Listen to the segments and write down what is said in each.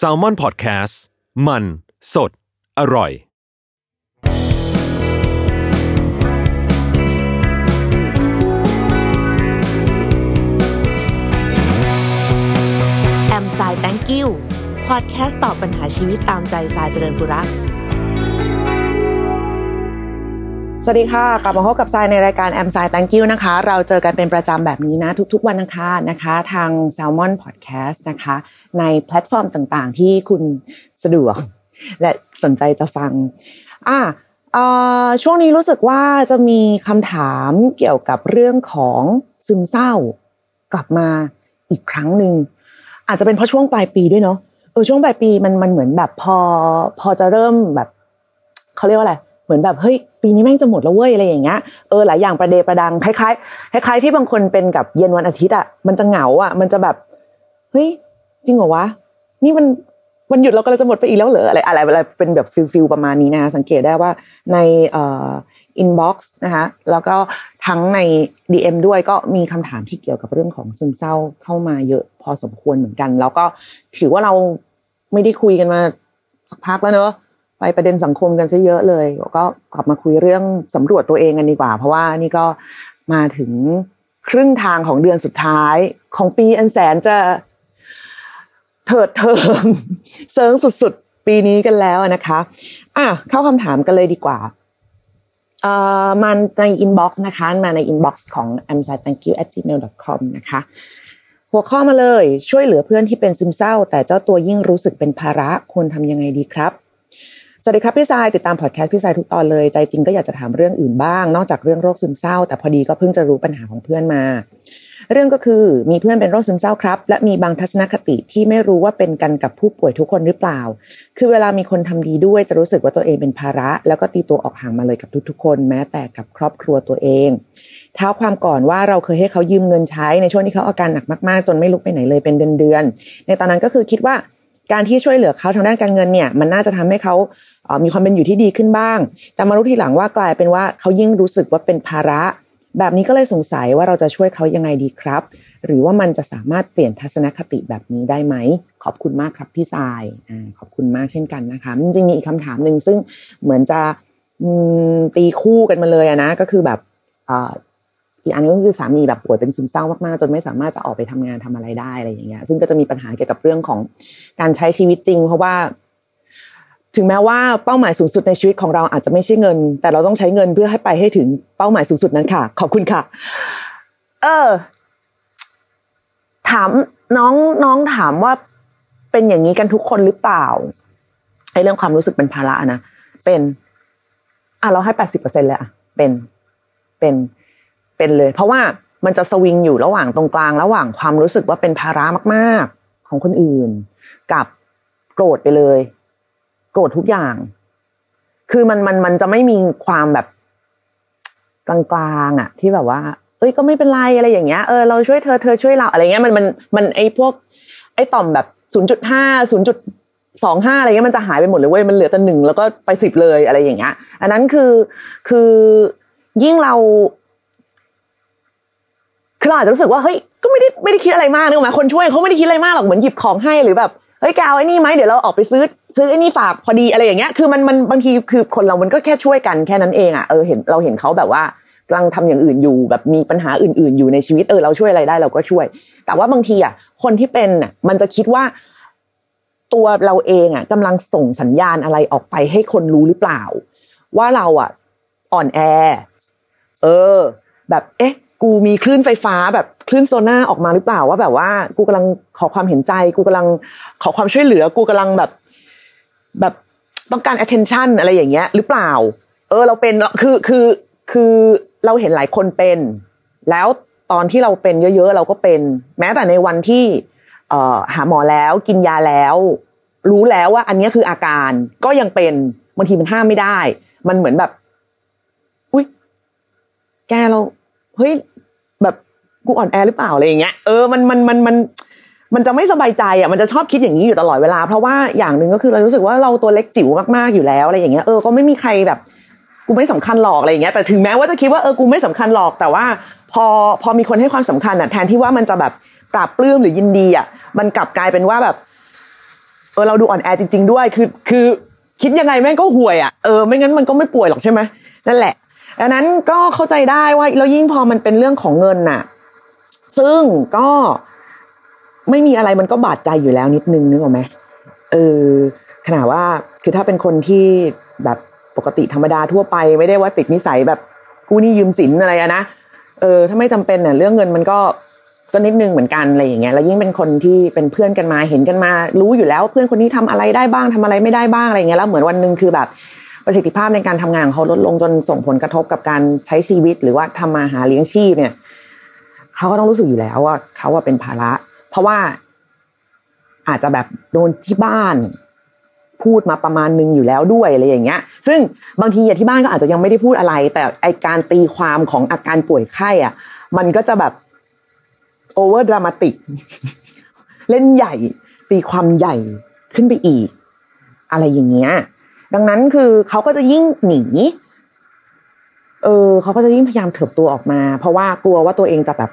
s a l ม o n PODCAST มัน สด อร่อย แอมไซแตงกิวพอดแคสต์ตอบปัญหาชีวิตตามใจสายเจริญบุรัก สวัสดีค่ะ กลับมาพบกับทรายในรายการ Amsithankyou นะคะ เราเจอกันเป็นประจำแบบนี้นะ ทุกๆ วันอังคารนะคะ ทาง Salmon Podcast นะคะ ในแพลตฟอร์มต่างๆ ที่คุณสะดวก และสนใจจะฟังอะเออช่วงนี้รู้สึกว่าจะมีคำถามเกี่ยวกับเรื่องของซึมเศร้ากลับมาอีกครั้งหนึ่งอาจจะเป็นเพราะช่วงปลายปีด้วยเนาะเออช่วงปลายปีมันมันเหมือนแบบพอพอจะเริ่มแบบเขาเรียกว่าอะไร เหมือนแบบเฮ้ยปีนี้แม่งจะหมดแล้วเว้ยอะไรอย่างเงี้ยเออหลายอย่างประเดประดังคล้ายๆคล้ายๆที่บางคนเป็นกับเย็นวันอาทิตย์อะมันจะเหงาอะมันจะแบบเฮ้ยจริงเหรอวะนี่มันวันหยุดเราก็จะหมดไปอีกแล้วเหรออะไรอะไรอะไรเป็นแบบ feel feel ประมาณนี้นะสังเกตได้ว่าในเอ่อ inbox นะคะแล้วก็ทั้งใน DM ด้วยก็มีคำถามที่เกี่ยวกับเรื่องของซึมเศร้าเข้ามาเยอะพอสมควรเหมือนกัน แล้วก็ถือว่าเราไม่ได้คุยกันมาสักพักแล้วเนอะ ไปประเด็นสังคมกันซะเยอะเลย ก็กลับมาคุยเรื่องสำรวจตัวเองกันดีกว่า เพราะว่านี่ก็มาถึงครึ่งทางของเดือนสุดท้ายของปีอันแสนจะเถิดเทิมเซิงสุดๆ ปีนี้กันแล้วนะคะ อะเข้าคำถามกันเลยดีกว่าเอ่อมาใน inbox นะคะ มาใน inbox ของ a m s i t h a n k y o u at gmail com นะคะ หัวข้อมาเลยช่วยเหลือเพื่อนที่เป็นซึมเศร้า แต่เจ้าตัวยิ่งรู้สึกเป็นภาระควรทำยังไงดีครับ สวัสดีครับพี่ทรายติดตามพอดแคสต์พี่ทรายทุกตอนเลยใจจริงก็อยากจะถามเรื่องอื่นบ้าง นอกจากเรื่องโรคซึมเศร้า แต่พอดีก็เพิ่งจะรู้ปัญหาของเพื่อนมา เรื่องก็คือมีเพื่อนเป็นโรคซึมเศร้าครับ และมีบางทัศนคติที่ไม่รู้ว่าเป็นกันกับผู้ป่วยทุกคนหรือเปล่า คือเวลามีคนทำดีด้วยจะรู้สึกว่าตัวเองเป็นภาระ แล้วก็ตีตัวออกห่างมาเลยกับทุกๆ คน แม้แต่กับครอบครัวตัวเองเท้าความก่อนว่าเราเคยให้เขายืมเงินใช้ในช่วงที่เขาอาการหนักมากๆ จนไม่ลุกไปไหนเลยเป็นเดือนๆในตอนนั้นก็คือคิดว่าการที่ช่วยเหลือเขาทางด้านการเงินเนี่ยมันน่าจะทำให้เขา มีความเป็นอยู่ที่ดีขึ้นบ้าง แต่มารู้ทีหลังว่ากลายเป็นว่าเขายิ่งรู้สึกว่าเป็นภาระ แบบนี้ก็เลยสงสัยว่าเราจะช่วยเขายังไงดีครับ หรือว่ามันจะสามารถเปลี่ยนทัศนคติแบบนี้ได้ไหม ขอบคุณมากครับพี่ทรายอ่าขอบคุณมากเช่นกันนะคะจริงๆมีอีกคำถามหนึ่งซึ่งเหมือนจะตีคู่กันมาเลยนะก็คือแบบอีกอันนึงก็คือสามีแบบป่วยเป็นซึมเศร้ามากๆจนไม่สามารถจะออกไปทำงานทำอะไรได้อะไรอย่างเงี้ยซึ่งก็จะมีปัญหาเกี่ยวกับเรื่องของการใช้ชีวิตจริง เพราะว่า ถึงแม้ว่าเป้าหมายสูงสุดในชีวิตของเราอาจจะไม่ใช่เงิน แต่เราต้องใช้เงินเพื่อให้ไปให้ถึงเป้าหมายสูงสุดนั้นค่ะ ขอบคุณค่ะ เออ ถามน้องน้องถามว่าเป็นอย่างนี้กันทุกคนหรือเปล่าไอ้เรื่องความรู้สึกเป็นภาระนะเป็น อะเราให้แปดสิบเปอร์เซ็นเลยอะเป็นเป็นเป็นเลย เพราะว่ามันจะสวิงอยู่ระหว่างตรงกลาง ระหว่างความรู้สึกว่าเป็นภาระมาก ๆ ของคนอื่น กับโกรธไปเลย โกรธทุกอย่าง คือมันมันมันจะไม่มีความแบบกลางๆอะ ที่แบบว่า เอ้ยก็ไม่เป็นไรอะไรอย่างเงี้ยเออเราช่วยเธอเธอช่วยเราอะไรเงี้ยมันมันมันไอพวก ไอต่อมแบบศูนย์จุดห้าศูนย์จุดสองห้าอะไรเงี้ยมันจะหายไปหมดเลยเว้ยมันเหลือแต่หนึ่งแล้วก็ไปสิบเลยอะไรอย่างเงี้ย อันนั้นคือคือยิ่งเราคือเราอาจจะรู้สึกว่าเฮ้ยก็ไม่ได้ไม่ได้คิดอะไรมากนึกออกไหมคนช่วยเขาไม่ได้คิดอะไรมากหรอกเหมือนหยิบของให้หรือแบบเฮ้ยแกเอาไอ้นี่ไหมเดี๋ยวเราออกไปซื้อ ซื้อไอ้นี่ฝากพอดีอะไรอย่างเงี้ยคือมันมันบางทีคือคนเรามันก็แค่ช่วยกันแค่นั้นเองอะเออเห็นเราเห็นเขาแบบว่ากำลังทำอย่างอื่นอยู่ แบบมีปัญหาอื่น ๆอยู่ในชีวิตเออเราช่วยอะไรได้เราก็ช่วย แต่ว่าบางทีอะคนที่เป็นอะมันจะคิดว่าตัวเราเองอะกำลังส่งสัญญาณอะไรออกไปให้คนรู้หรือเปล่า ว่าเราอะอ่อนแอ เออ แบบเอ๊ะ กูมีคลื่นไฟฟ้าแบบคลื่นโซน่าออกมาหรือเปล่าว่าแบบว่า กูกำลังขอความเห็นใจ กูกำลังขอความช่วยเหลือ กูกำลังแบบ แบบต้องการ attention อะไรอย่างเงี้ย หรือเปล่า เออเราเป็นคือคือคือเราเห็นหลายคนเป็น แล้วตอนที่เราเป็นเยอะ ๆ เราก็เป็น แม้แต่ในวันที่เออหาหมอแล้วกินยาแล้ว รู้แล้วว่า อันนี้คืออาการก็ยังเป็นบางทีมันห้ามไม่ได้ มันเหมือนแบบ อุ้ยแกเราเฮ้ยแบบกูอ่อนแอหรือเปล่าอะไรอย่างเงี้ยเออมันมันมันมัน มันจะไม่สบายใจอะมันจะชอบคิดอย่างนี้อยู่ตลอดเวลา เพราะว่าอย่างหนึ่งก็คือเรารู้สึกว่าเราตัวเล็กจิ๋วมากๆอยู่แล้วอะไรอย่างเงี้ยเออก็ไม่มีใครแบบกูไม่สำคัญหรอกอะไรอย่างเงี้ยแต่ถึงแม้ว่าจะคิดว่าเออกูไม่สำคัญหรอกแต่ว่าพอพอมีคนให้ความสำคัญอะแทนที่ว่ามันจะแบบปราบปลื้มหรือยินดีอะมันกลับกลายเป็นว่าแบบเออเราดูอ่อนแอจริง ๆ ด้วยคือคือคิดยังไงแม่งก็ห่วยอะเออไม่งั้นมันก็ไม่ป่วยหรอกใช่ไหมนั่นแหละดังนั้นก็เข้าใจได้ว่าแล้วยิ่งพอมันเป็นเรื่องของเงินน่ะ ซึ่งก็ ไม่มีอะไรมันก็บาดใจอยู่แล้วนิดนึงนึกออกไหมเออขนาดว่าคือถ้าเป็นคนที่แบบปกติธรรมดาทั่วไป ไม่ได้ว่าติดนิสัยแบบกู้หนี้ยืมสินอะไรอะนะเออถ้าไม่จำเป็นเนี่ยเรื่องเงินมันก็ก็นิดนึงเหมือนกันอะไรอย่างเงี้ยแล้วยิ่งเป็นคนที่เป็นเพื่อนกันมาเห็นกันมา รู้อยู่แล้วเพื่อนคนนี้ทำอะไรได้บ้างทำอะไรไม่ได้บ้างอะไรเงี้ยแล้วเหมือนวันหนึ่งคือแบบประสิทธิภาพในการทำงานของเขาลดลงจนส่งผลกระทบกับการใช้ชีวิตหรือว่าทำมาหาเลี้ยงชีพเนี่ยเขาก็ต้องรู้สึกอยู่แล้วว่าเขาว่าเป็นภาระ เพราะว่าอาจจะแบบโดนที่บ้าน พูดมาประมาณนึงอยู่แล้วด้วยอะไรอย่างเงี้ย ซึ่งบางทีที่บ้านก็อาจจะยังไม่ได้พูดอะไร แต่ไอการตีความของอาการป่วยไข้อะ มันก็จะแบบโอเวอร์ดรามาติกเล่นใหญ่ ตีความใหญ่ขึ้นไปอีก อะไรอย่างเงี้ย ดังนั้นคือเขาก็จะยิ่งหนี เออเขาก็จะยิ่งพยายามเถิบตัวออกมา เพราะว่ากลัวว่าตัวเองจะแบบ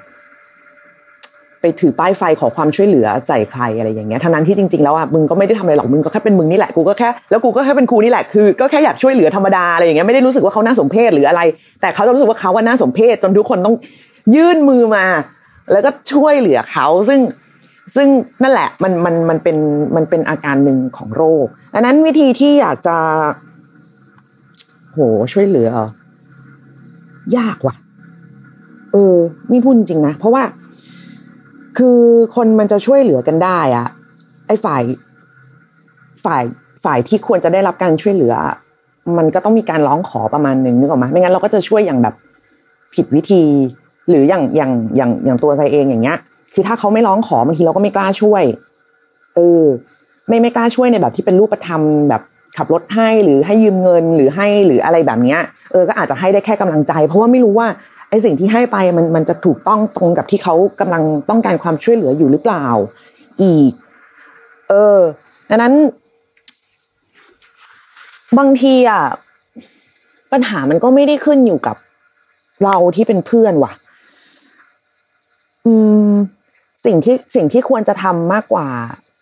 ไปถือป้ายไฟขอความช่วยเหลือใส่ใครอะไรอย่างเงี้ยทั้งนั้นที่จริงๆแล้วอะมึงก็ไม่ได้ทำอะไรหรอกมึงก็แค่เป็นมึงนี่แหละกูก็แค่แล้วกูก็แค่เป็นครูนี่แหละคือก็แค่อยากช่วยเหลือธรรมดาอะไรอย่างเงี้ยไม่ได้รู้สึกว่าเขาน่าสมเพชหรืออะไร แต่เขาจะรู้สึกว่าเขาว่าน่าสมเพชจนทุกคนต้องยื่นมือมา แล้วก็ช่วยเหลือเขาซึ่งซึ่งนั่นแหละมันมันมันเป็นมันเป็นอาการหนึ่งของโรคดังนั้นวิธีที่อยากจะ โหช่วยเหลือ ยากว่ะ เออนี่พูดจริงนะเพราะว่า คือคนมันจะช่วยเหลือกันได้อะไอ้ฝ่ายฝ่ายฝ่ายที่ควรจะได้รับการช่วยเหลือ มันก็ต้องมีการร้องขอประมาณหนึ่งนึกออกไหมไม่งั้นเราก็จะช่วยอย่างแบบผิดวิธี หรืออย่างอย่างอย่างอย่างตัวใจเองอย่างเงี้ย คือถ้าเขาไม่ร้องขอบางทีเราก็ไม่กล้าช่วยเออไม่ไม่กล้าช่วยในแบบที่เป็นรูปธรรมแบบขับรถให้หรือให้ยืมเงินหรือให้หรืออะไรแบบเนี้ยเออก็อาจจะให้ได้แค่กำลังใจ เพราะว่าไม่รู้ว่า ไอ้สิ่งที่ให้ไปมันมันจะถูกต้องตรงกับที่เขากำลังต้องการความช่วยเหลืออยู่หรือเปล่า อีก เออดังนั้น บางทีอะปัญหามันก็ไม่ได้ขึ้นอยู่กับเราที่เป็นเพื่อนว่ะ อืม สิ่งที่สิ่งที่ควรจะทำมากกว่า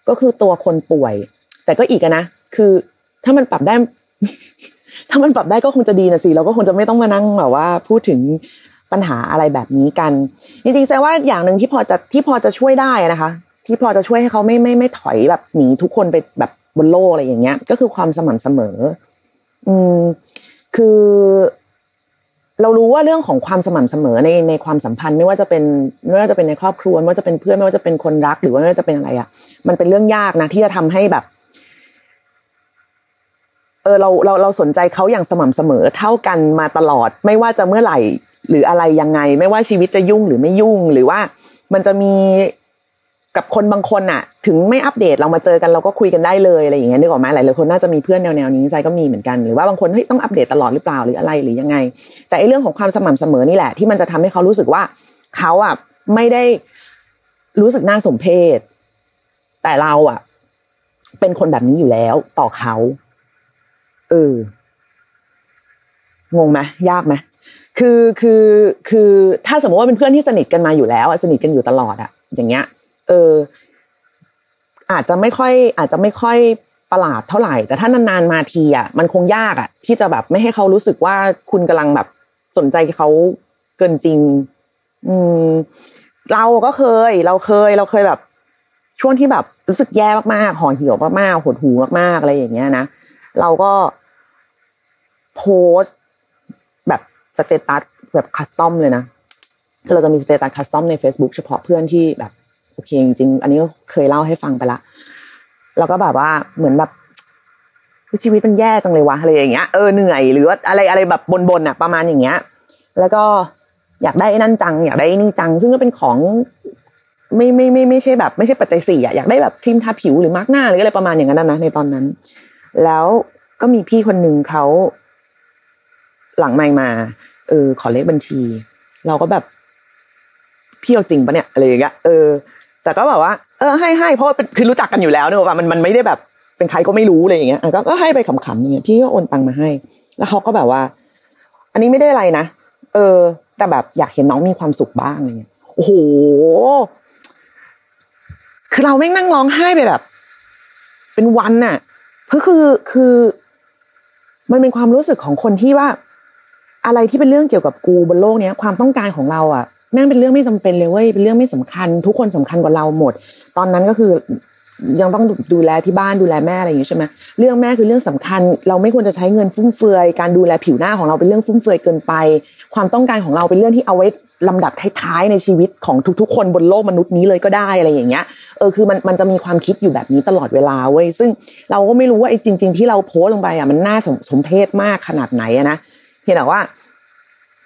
ก็คือตัวคนป่วย แต่ก็อีกนะคือ ถ้ามันปรับได้ถ้ามันปรับได้ก็คงจะดีนะสิเราก็คงจะไม่ต้องมานั่งแบบว่า พูดถึง ปัญหาอะไรแบบนี้กัน จริงๆแสดงว่าอย่างหนึ่งที่พอจะที่พอจะช่วยได้นะคะ ที่พอจะช่วยให้เขาไม่ไม่ไม่ถอยแบบหนีทุกคนไปแบบบนโลกอะไรอย่างเงี้ย ก็คือความสม่ำเสมอ อืม คือ เรารู้ว่าเรื่องของความสม่ำเสมอในในความสัมพันธ์ ไม่ว่าจะเป็นไม่ว่าจะเป็นในครอบครัวไม่ว่าจะเป็นเพื่อนไม่ว่าจะเป็นคนรัก หรือว่าไม่ว่าจะเป็นอะไรอะ มันเป็นเรื่องยากนะที่จะทำให้แบบเออเราเราเราสนใจเขาอย่างสม่ำเสมอเท่ากันมาตลอด ไม่ว่าจะเมื่อไหร่ หรืออะไรยังไง ไม่ว่าชีวิตจะยุ่งหรือไม่ยุ่ง หรือว่ามันจะมีกับคนบางคนอะถึงไม่อัปเดตเรามาเจอกันเราก็คุยกันได้เลยอะไรอย่างเงี้ยนึกออกไหมหลายหลายคนน่าจะมีเพื่อนแนวแนวนี้ใจก็มีเหมือนกันหรือว่าบางคนเฮ้ยต้องอัปเดตตลอดหรือเปล่าหรืออะไรหรือยังไง แต่ไอ้เรื่องของความสม่ำเสมอนี่แหละ ที่มันจะทำให้เขารู้สึกว่าเขาอะไม่ได้รู้สึกน่าสมเพชแต่เราอะเป็นคนแบบนี้อยู่แล้วต่อเขาเอองงไหมยากไหม คือคือคือถ้าสมมติว่าเป็นเพื่อนที่สนิทกันมาอยู่แล้วสนิทกันอยู่ตลอดอะอย่างเงี้ย เออ อาจจะไม่ค่อย อาจจะไม่ค่อยประหลาดเท่าไหร่ แต่ถ้านานๆมาทีอะมันคงยากอะที่จะแบบไม่ให้เขารู้สึกว่าคุณกำลังแบบสนใจเขาเกินจริง อืม เราก็เคย เราเคย เราเคยแบบ ช่วงที่แบบรู้สึกแย่มากๆห่อเหี่ยวมากๆหดหู่มากๆอะไรอย่างเงี้ยนะเราก็โพสแบบ status แบบ custom เลยนะเราจะมี status custom ใน Facebook เฉพาะเพื่อนที่แบบโอเคจริงๆอันนี้ก็เคยเล่าให้ฟังไปละแล้วก็แบบว่าเหมือนแบบชีวิตมันแย่จังเลยวะอะไรอย่างเงี้ยเออเหนื่อยหรือว่าอะไรอะไรแบบบนๆอะประมาณอย่างเงี้ย แล้วก็อยากได้นั่นจัง อยากได้นี่จัง ซึ่งก็เป็นของไม่ไม่ไม่ไม่ใช่แบบ ไม่ใช่ปัจจัยสี่อะอยากได้แบบครีมทาผิวหรือมาร์กหน้าหรืออะไรประมาณอย่างนั้นนะในตอนนั้น แล้วก็มีพี่คนหนึ่งเขา หลังไม่มาเออขอเลขบัญชี เราก็แบบพี่เอาจริงปะเนี่ยอะไรอย่างเงี้ยเออ แต่ก็แบบว่า เออให้ให้เพราะคือรู้จักกันอยู่แล้วเนอะว่ามันมันไม่ได้แบบเป็นใครก็ไม่รู้อะไรอย่างเงี้ยก็ก็ให้ไปขำๆอย่างเงี้ยพี่ก็โอนตังมาให้ แล้วเขาก็แบบว่า อันนี้ไม่ได้อะไรนะเออ แต่แบบอยากเห็นน้องมีความสุขบ้างอะไรเงี้ยโอ้โหคือเราไม่นั่งร้องไห้ไปแบบ เป็นวันน่ะคือคือคือ มันเป็นความรู้สึกของคนที่ว่า อะไรที่เป็นเรื่องเกี่ยวกับกูบนโลกเนี้ยความต้องการของเราอะแม่งเป็นเรื่องไม่จำเป็นเลยเว้ยเป็นเรื่องไม่สำคัญ ทุกคนสำคัญกว่าเราหมด ตอนนั้นก็คือยังต้องดูแลที่บ้านดูแลแม่อะไรอย่างนี้ใช่ไหมเรื่องแม่คือเรื่องสำคัญ เราไม่ควรจะใช้เงินฟุ่มเฟือย การดูแลผิวหน้าของเราเป็นเรื่องฟุ่มเฟือยเกินไป ความต้องการของเราเป็นเรื่องที่เอาไว้ลำดับท้ายๆในชีวิตของทุกๆ คนบนโลกมนุษย์นี้เลยก็ได้อะไรอย่างเงี้ยเออคือมันมันจะมีความคิดอยู่แบบนี้ตลอดเวลาเว้ยซึ่งเราก็ไม่รู้ว่าไอ้จริง ๆ ที่เราโพสลงไปอะมันน่าสมเพชมากขนาดไหนอะนะ พียงแต่ว่า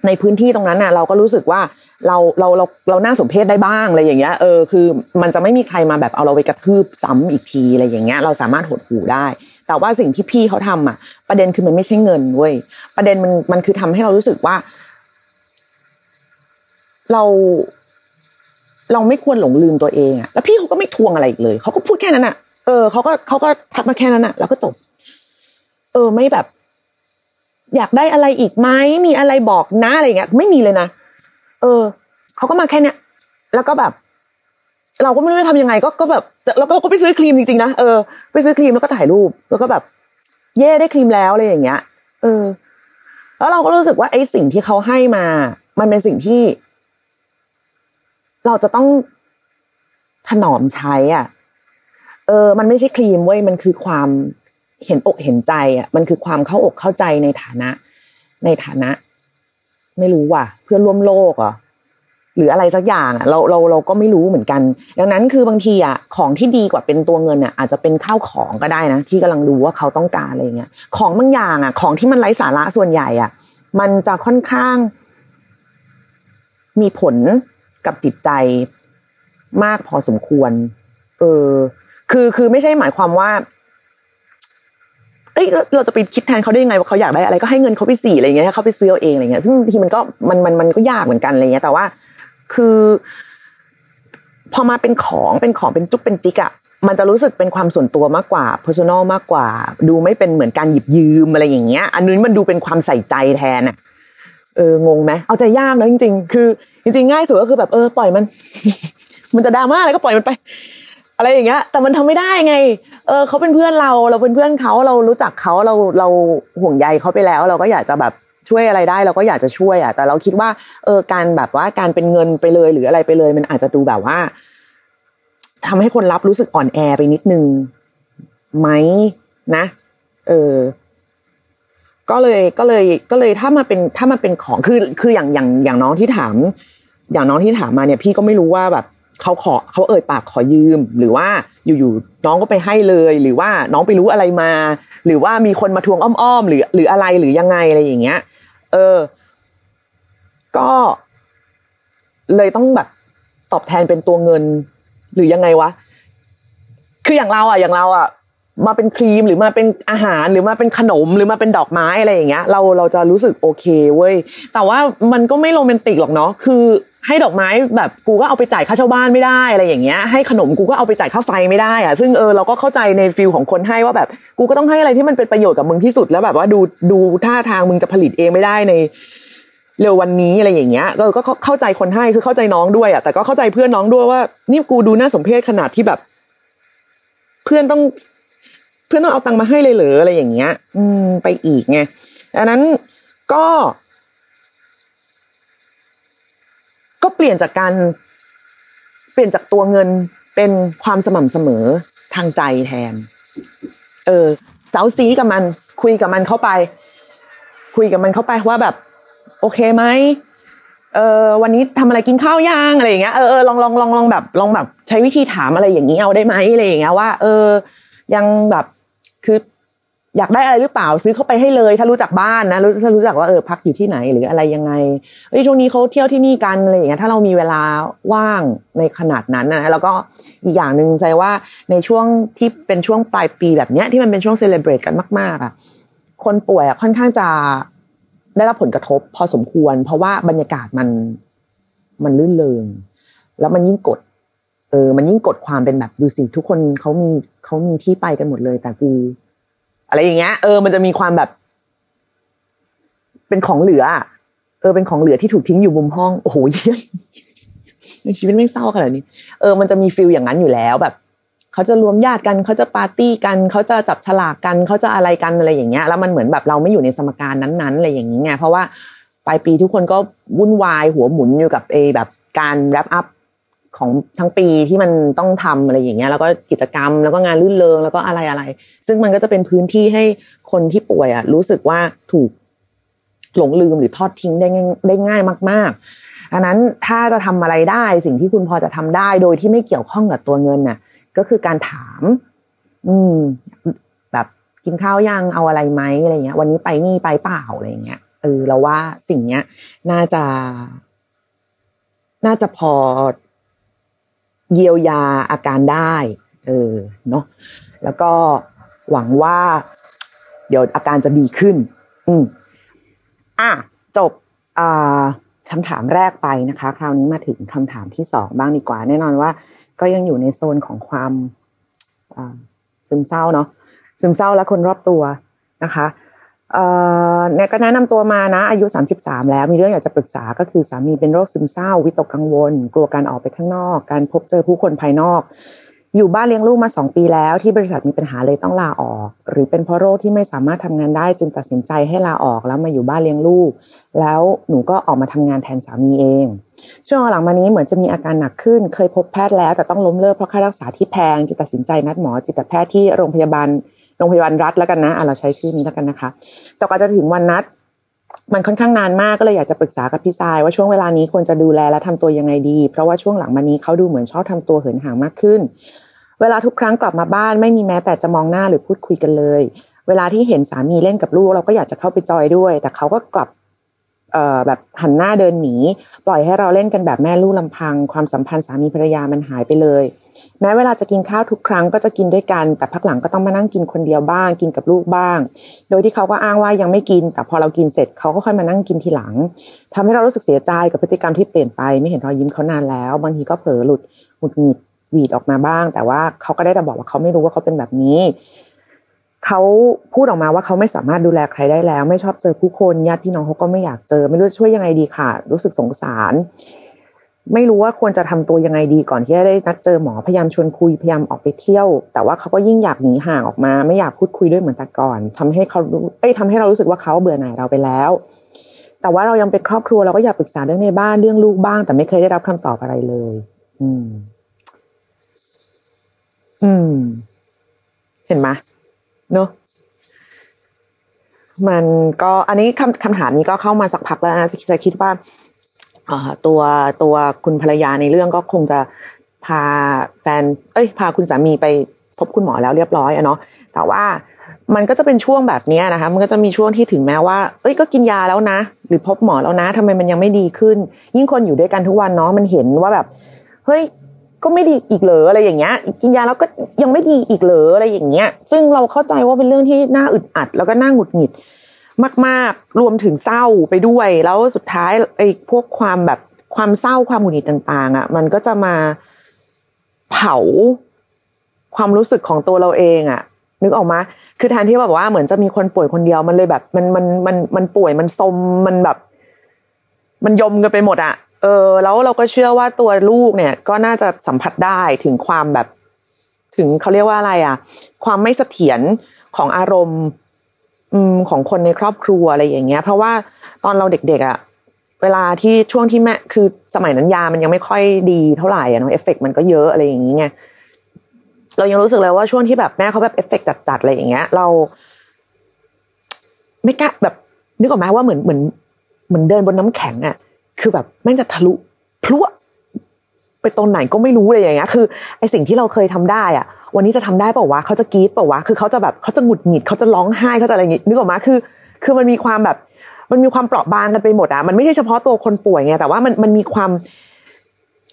ในพื้นที่ตรงนั้นน่ะ เราก็รู้สึกว่าเราเราเราเราน่าสมเพชได้บ้างอะไรอย่างเงี้ยเออคือมันจะไม่มีใครมาแบบเอาเราไปกระทืบซ้ำอีกทีอะไรอย่างเงี้ย เราสามารถหดหูได้ แต่ว่าสิ่งที่พี่เขาทำอะ ประเด็นคือมันไม่ใช่เงินเว้ยประเด็นมันมันคือทำให้เรารู้สึกว่า เราเราไม่ควรหลงลืมตัวเองอะแล้วพี่เขาก็ไม่ทวงอะไรอีกเลยเขาก็พูดแค่นั้นอะเออเขาก็เขาก็ทักมาแค่นั้นอะ แล้วก็จบ เออ ไม่แบบ อยากได้อะไรอีกไหมมีอะไรบอกนะอะไรเงี้ยไม่มีเลยนะเออเขาก็มาแค่เนี้ยแล้วก็แบบ เราก็ไม่รู้จะทำยังไง ก็ก็แบบเราก็ไปซื้อครีมจริงๆนะเออไปซื้อครีมแล้วก็ถ่ายรูป แล้วก็แบบ เย่ได้ครีมแล้วอะไรอย่างเงี้ย เออ แล้วเราก็รู้สึกว่าไอ้สิ่งที่เขาให้มา มันเป็นสิ่งที่ เราจะต้องถนอมใช้ อะ เออ มันไม่ใช่ครีมเว้ยมันคือความ เห็นอกเห็นใจอะมันคือความเข้าอกเข้าใจในฐานะ ในฐานะ ไม่รู้ว่ะ เพื่อนร่วมโลกอะหรืออะไรสักอย่างอะเราเราเราก็ไม่รู้เหมือนกัน ดังนั้นคือบางทีอะของที่ดีกว่าเป็นตัวเงินอะอาจจะเป็นข้าวของก็ได้นะ ที่กำลังดูว่าเขาต้องการอะไรเงี้ยของบางอย่างอะ ของที่มันไร้สาระส่วนใหญ่อะ มันจะค่อนข้าง มีผลกับจิตใจมากพอสมควร เออ คือคือไม่ใช่หมายความว่า เอ้ยเราจะไปคิดแทนเขาได้ยังไงว่าเขาอยากได้อะไรก็ให้เงินเขาไปสี่อะไรเงี้ยให้เขาไปซื้อเอาเองอะไรเงี้ยซึ่งทีมันก็มันมันมันก็ยากเหมือนกันอะไรเงี้ยแต่ว่า คือ พอมาเป็นของเป็นของเป็นจุกเป็นจิกอะมันจะรู้สึกเป็นความส่วนตัวมากกว่า personal มากกว่า ดูไม่เป็นเหมือนการหยิบยืมอะไรอย่างเงี้ย อันนี้มันดูเป็นความใส่ใจแทนอะเอองงไหมเอาใจยากนะจริง ๆ คือ จริง ๆ ง่ายสุดก็คือแบบเออปล่อยมัน มันจะดราม่าอะไรก็ปล่อยมันไป อะไรอย่างเงี้ย แต่มันทำไม่ได้ไง เออเขาเป็นเพื่อนเราเราเป็นเพื่อนเขาเรารู้จักเขาเราเราห่วงใยเขาไปแล้ว เราก็อยากจะแบบช่วยอะไรได้เราก็อยากจะช่วยอะแต่เราคิดว่า เออการแบบว่าการเป็นเงินไปเลยหรืออะไรไปเลย มันอาจจะดูแบบว่าทำให้คนรับรู้สึกอ่อนแอไปนิดนึงไหมนะ เออ ก็เลยก็เลยก็เลยถ้ามาเป็นถ้ามาเป็นของคือคืออย่างอย่างอย่างน้องที่ถาม อย่างน้องที่ถามมาเนี่ย พี่ก็ไม่รู้ว่าแบบ เขาขอเขาเอ่ยปากขอยืม หรือว่าอยู่ๆน้องก็ไปให้เลย หรือว่าน้องไปรู้อะไรมา หรือว่ามีคนมาทวงอ้อมๆหรือหรืออะไรหรือยังไงอะไรอย่างเงี้ย เออ ก็เลยต้องแบบตอบแทนเป็นตัวเงิน หรือยังไงวะ คืออย่างเราอะอย่างเราอะ มาเป็นครีมหรือมาเป็นอาหารหรือมาเป็นขนมหรือมาเป็นดอกไม้อะไรอย่างเงี้ยเราเราจะรู้สึกโอเคเว้ยแต่ว่ามันก็ไม่โรแมนติกหรอกเนาะคือให้ดอกไม้แบบกูก็เอาไปจ่ายค่าเช่าบ้านไม่ได้อะไรอย่างเงี้ยให้ขนมกูก็เอาไปจ่ายค่าไฟไม่ได้อะซึ่งเออเราก็เข้าใจในฟิลของคนให้ว่าแบบกูก็ต้องให้อะไรที่มันเป็นประโยชน์กับมึงที่สุดแล้วแบบว่าดูดูท่าทางมึงจะผลิตเองไม่ได้ในเร็ววันนี้อะไรอย่างเงี้ยก็ก็เข้าใจคนให้คือเข้าใจน้องด้วยอะแต่ก็เข้าใจเพื่อนน้องด้วยว่านี่กูดูน่าสมเพชขนาดที่แบบ เพื่อนต้อง พื่อนต้องเอาตังค์มาให้เลยเหรออะไรอย่างเงี้ย อืม ไปอีกไงดังนั้นก็ ก็เปลี่ยนจากการเปลี่ยนจากตัวเงินเป็นความสม่ำเสมอทางใจแทน เออเสาซีกับมัน คุยกับมันเข้าไป คุยกับมันเข้าไปว่าแบบ โอเคไหมเออวันนี้ทำอะไรกินข้าวย่างอะไรอย่างเงี้ยเออเออลองลองลองลองแบบลองแบบ ใช้วิธีถามอะไรอย่างนี้เอาได้ไหมอะไรอย่างเงี้ยว่า เออ ยังแบบ คืออยากได้อะไรหรือเปล่าซื้อเข้าไปให้เลย ถ้ารู้จักบ้านนะถ้ารู้จักว่าเออพักอยู่ที่ไหนหรืออะไรยังไงเฮ้ยช่วงนี้เขาเที่ยวที่นี่กันอะไรอย่างเงี้ยถ้าเรามีเวลาว่างในขนาดนั้นนะแล้วก็อีกอย่างหนึ่งใจว่าในช่วงที่เป็นช่วงปลายปีแบบเนี้ยที่มันเป็นช่วงเซเลบรตกันมากๆอะคนป่วยอะค่อนข้างจะได้รับผลกระทบพอสมควร เพราะว่าบรรยากาศมันมันลื่นเลงแล้วมันยิ่งกด เออมันยิ่งกดความเป็นแบบดูสิทุกคนเขามีเขามีที่ไปกันหมดเลย แต่กู อะไรอย่างเงี้ย เออ มันจะมีความแบบ เป็นของเหลือเออเป็นของเหลือที่ถูกทิ้งอยู่มุมห้องโอ้โหเยี่ยในชีวิตไม่เศร้าขนาดนี้ เออ มันจะมีฟิลอย่างนั้นอยู่แล้วแบบเขาจะรวมญาติกันเขาจะปาร์ตี้กันเขาจะจับฉลากกันเขาจะอะไรกันอะไรอย่างเงี้ย แล้วมันเหมือนแบบเราไม่อยู่ในสมการนั้นๆอะไรอย่างเงี้ยเพราะว่าปลายปีทุกคนก็วุ่นวายหัวหมุนอยู่กับเอแบบการแรปอัพ ของทั้งปีที่มันต้องทำอะไรอย่างเงี้ยแล้วก็กิจกรรมแล้วก็งานลื่นเลงแล้วก็อะไรอะไรซึ่งมันก็จะเป็นพื้นที่ให้คนที่ป่วยอะรู้สึกว่าถูกหลงลืมหรือทอดทิ้งได้ง่ายได้ง่ายมาก ๆ อันนั้นถ้าจะทำอะไรได้สิ่งที่คุณพอจะทำได้โดยที่ไม่เกี่ยวข้องกับตัวเงินน่ะ ก็คือการถาม อืม แบบกินข้าวยังเอาอะไรไหมอะไรเงี้ย วันนี้ไปนี่ไปเปล่าอะไรเงี้ยเออเราว่าสิ่งเนี้ย น่าจะ น่าจะพอ เยียวยาอาการได้เออเนาะแล้วก็หวังว่า เดี๋ยวอาการจะดีขึ้น อืมอะจบอ่าคำถามแรกไปนะคะ คราวนี้มาถึงคำถามที่สองบ้างดีกว่า แน่นอนว่า ก็ยังอยู่ในโซนของความซึมเศร้าเนาะซึมเศร้าและคนรอบตัวนะคะ เนี่ยก็แนะนำตัวมานะ อายุ 33 แล้วมีเรื่องอยากจะปรึกษาก็คือสามีเป็นโรคซึมเศร้า วิตกกังวล กลัวการออกไปข้างนอก การพบเจอผู้คนภายนอก อยู่บ้านเลี้ยงลูกมา 2 ปีแล้ว ที่บริษัทมีปัญหาเลยต้องลาออก หรือเป็นเพราะโรคที่ไม่สามารถทำงานได้จึงตัดสินใจให้ลาออกแล้วมาอยู่บ้านเลี้ยงลูก แล้วหนูก็ออกมาทำงานแทนสามีเอง ช่วงหลังมานี้เหมือนจะมีอาการหนักขึ้น เคยพบแพทย์แล้วแต่ต้องล้มเลิกเพราะค่ารักษาที่แพงจึงตัดสินใจนัดหมอจิตแพทย์ที่โรงพยาบาล รงพยาบาลรัฐแล้วกันนะเราใช้ชื่อนี้แล้วกันนะคะ แต่กว่าจะถึงวันนัด มันค่อนข้างนานมากก็เลยอยากจะปรึกษากับพี่ทรายว่าช่วงเวลานี้ควรจะดูแลและทำตัวยังไงดี เพราะว่าช่วงหลังมานี้เขาดูเหมือนชอบทำตัวเหินห่างมากขึ้น เวลาทุกครั้งกลับมาบ้านไม่มีแม้แต่จะมองหน้าหรือพูดคุยกันเลย เวลาที่เห็นสามีเล่นกับลูกเราก็อยากจะเข้าไปจอยด้วย แต่เขาก็กลับแบบหันหน้าเดินหนี ปล่อยให้เราเล่นกันแบบแม่ลูกลำพัง ความสัมพันธ์สามีภรรยามันหายไปเลย แม้เวลาจะกินข้าวทุกครั้งก็จะกินด้วยกัน แต่พักหลังก็ต้องมานั่งกินคนเดียวบ้าง กินกับลูกบ้าง โดยที่เขาก็อ้างว่ายังไม่กิน แต่พอเรากินเสร็จเขาก็ค่อยมานั่งกินทีหลังทำให้เรารู้สึกเสียใจกับพฤติกรรมที่เปลี่ยนไป ไม่เห็นรอยยิ้มเขานานแล้ว บางทีก็เผลอหลุดหงุดหงิดหวีดออกมาบ้าง แต่ว่าเขาก็ได้แต่บอกว่าเขาไม่รู้ว่าเขาเป็นแบบนี้เขาพูดออกมาว่าเขาไม่สามารถดูแลใครได้แล้ว ไม่ชอบเจอผู้คนญาติพี่น้องเขาก็ไม่อยากเจอ ไม่รู้จะช่วยยังไงดีค่ะ รู้สึกสงสาร ไม่รู้ว่าควรจะทำตัวยังไงดีก่อนที่จะได้นัดเจอหมอพยายามชวนคุยพยายามออกไปเที่ยว แต่ว่าเขาก็ยิ่งอยากหนีห่างออกมา ไม่อยากพูดคุยด้วยเหมือนแต่ก่อนทำให้เขาเอ้ยทำให้เรารู้สึกว่าเขาเบื่อหน่ายเราไปแล้ว แต่ว่าเรายังเป็นครอบครัวเราก็อยากปรึกษาเรื่องในบ้านเรื่องลูกบ้าง แต่ไม่เคยได้รับคำตอบอะไรเลย อืม อืม เห็นไหมเนาะมันก็อันนี้คำคำถามนี้ก็เข้ามาสักพักแล้วนะจะคิดว่า ตัวตัวคุณภรรยาในเรื่องก็คงจะพาแฟน เอ้ย พาคุณสามีไปพบคุณหมอแล้วเรียบร้อยอะเนาะ แต่ว่ามันก็จะเป็นช่วงแบบนี้นะคะ มันก็จะมีช่วงที่ถึงแม้ว่า เอ้ย ก็กินยาแล้วนะ หรือพบหมอแล้วนะทำไมมันยังไม่ดีขึ้น ยิ่งคนอยู่ด้วยกันทุกวันเนาะ มันเห็นว่าแบบ เฮ้ย ก็ไม่ดีอีกเหรออะไรอย่างเงี้ย กินยาแล้วก็ยังไม่ดีอีกเหรออะไรอย่างเงี้ย ซึ่งเราเข้าใจว่าเป็นเรื่องที่น่าอึดอัด แล้วก็น่าหงุดหงิด มากๆ รวมถึงเศร้าไปด้วย แล้วสุดท้ายไอ้พวกความแบบความเศร้าความหงุดหงิดต่าง ๆ อะ มันก็จะมาเผาความรู้สึกของตัวเราเองอะ นึกออกมาคือแทนที่แบบว่าเหมือนจะมีคนป่วยคนเดียวมันเลยแบบ มันมันมันมันป่วยมันสมมันแบบ มันยมกันไปหมดอะเออแล้วเราก็เชื่อว่าตัวลูกเนี่ย ก็น่าจะสัมผัสได้ถึงความแบบ ถึงเขาเรียกว่าอะไรอะ ความไม่เสถียรของอารมณ์ ของคนในครอบครัวอะไรอย่างเงี้ย เพราะว่าตอนเราเด็กๆอะเวลาที่ช่วงที่แม่คือสมัยนั้นยามันยังไม่ค่อยดีเท่าไหร่อะเนาะเอฟเฟกมันก็เยอะอะไรอย่างเงี้ยเรายังรู้สึกเลยว่าช่วงที่แบบแม่เขาแบบเอฟเฟกจัดๆอะไรอย่างเงี้ย เรา ไม่กล้าแบบนึกออกไหมว่าเหมือนเหมือนเหมือนเดินบนน้ำแข็งอะคือแบบแม่งจะทะลุพลุ ไปตรงไหนก็ไม่รู้เลยอย่างเงี้ยคือไอสิ่งที่เราเคยทำได้อะ วันนี้จะทำได้เปล่าวะเขาจะกรี๊ดเปล่าวะคือเขาจะแบบเขาจะหงุดหงิดเขาจะร้องไห้เขาจะอะไรอย่างงี้นึกออกมาคือ คือมันมีความแบบ มันมีความเปราะบางกันไปหมดอะมันไม่ใช่เฉพาะตัวคนป่วยไงแต่ว่ามันมันมีความ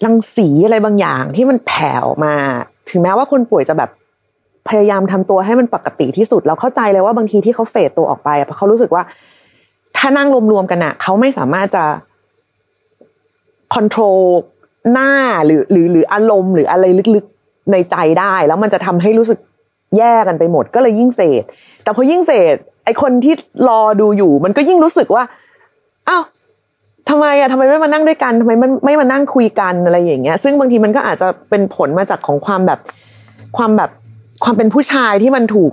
รังสีอะไรบางอย่างที่มันแผ่ออกมา ถึงแม้ว่าคนป่วยจะแบบพยายามทำตัวให้มันปกติที่สุด เราเข้าใจเลยว่าบางทีที่เขาเฟดตัวออกไปเพราะเขารู้สึกว่า ถ้านั่งรวมๆกันอะเขาไม่สามารถจะคอนโทรล หน้าหรือหรือหรืออารมณ์หรืออะไรลึกๆในใจได้ แล้วมันจะทำให้รู้สึกแย่กันไปหมด ก็เลยยิ่งเฟดแต่พอยิ่งเฟดไอคนที่รอดูอยู่ มันก็ยิ่งรู้สึกว่าอ้าวทำไมอะทำไมไม่มานั่งด้วยกันทำไมมันไม่มานั่งคุยกันอะไรอย่างเงี้ย ซึ่งบางทีมันก็อาจจะเป็นผลมาจากของความแบบความแบบความเป็นผู้ชายที่มันถูก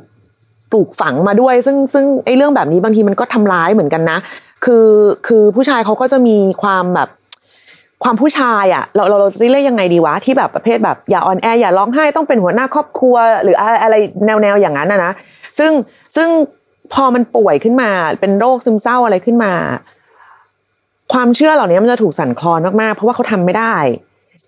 ปลูกฝังมาด้วย ซึ่งซึ่งไอ้เรื่องแบบนี้บางทีมันก็ทำร้ายเหมือนกันนะ คือคือผู้ชายเขาก็จะมีความแบบ ความผู้ชายอะเราเราเราจะเรียกยังไงดีวะที่แบบประเภทแบบอย่าอ่อนแออย่าร้องไห้ต้องเป็นหัวหน้าครอบครัว หรืออะไรแนวแนวอย่างนั้นนะนะซึ่งซึ่งพอมันป่วยขึ้นมาเป็นโรคซึมเศร้าอะไรขึ้นมา ความเชื่อเหล่านี้มันจะถูกสั่นคลอนมากๆเพราะว่าเขาทำไม่ได้